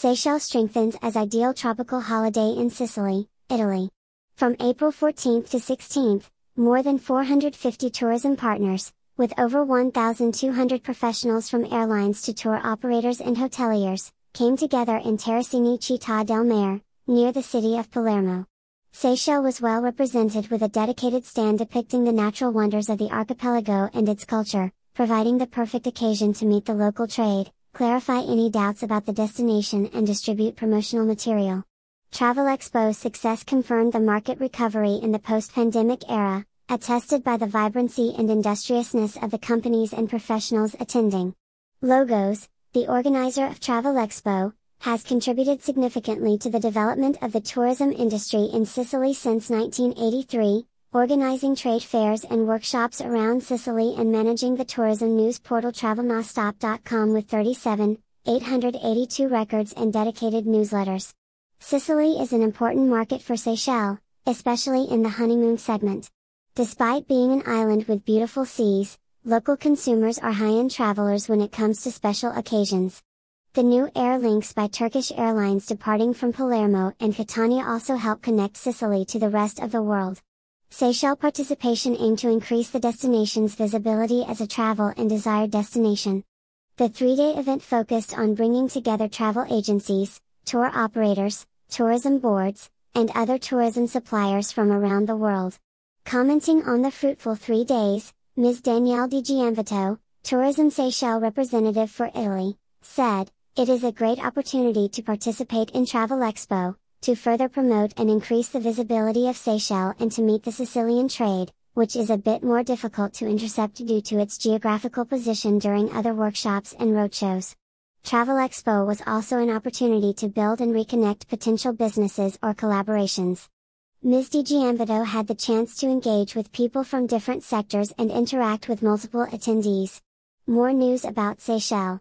Seychelles strengthens as ideal tropical holiday in Sicily, Italy. From April 14th to 16th, more than 450 tourism partners, with over 1,200 professionals from airlines to tour operators and hoteliers, came together in Terrasini Città del Mare, near the city of Palermo. Seychelles was well represented with a dedicated stand depicting the natural wonders of the archipelago and its culture, providing the perfect occasion to meet the local trade, clarify any doubts about the destination and distribute promotional material. Travel Expo's success confirmed the market recovery in the post-pandemic era, attested by the vibrancy and industriousness of the companies and professionals attending. Logos, the organizer of Travel Expo, has contributed significantly to the development of the tourism industry in Sicily since 1983, organizing trade fairs and workshops around Sicily and managing the tourism news portal travelnostop.com with 37, 882 records and dedicated newsletters. Sicily is an important market for Seychelles, especially in the honeymoon segment. Despite being an island with beautiful seas, local consumers are high-end travelers when it comes to special occasions. The new air links by Turkish Airlines departing from Palermo and Catania also help connect Sicily to the rest of the world. Seychelles participation aimed to increase the destination's visibility as a travel and desired destination. The three-day event focused on bringing together travel agencies, tour operators, tourism boards, and other tourism suppliers from around the world. Commenting on the fruitful three days, Ms. Danielle Di Gianvito, Tourism Seychelles representative for Italy, said, It is a great opportunity to participate in Travel Expo, to further promote and increase the visibility of Seychelles and to meet the Sicilian trade, which is a bit more difficult to intercept due to its geographical position during other workshops and roadshows. Travel Expo was also an opportunity to build and reconnect potential businesses or collaborations. Ms. DiGianvito had the chance to engage with people from different sectors and interact with multiple attendees. More news about Seychelles.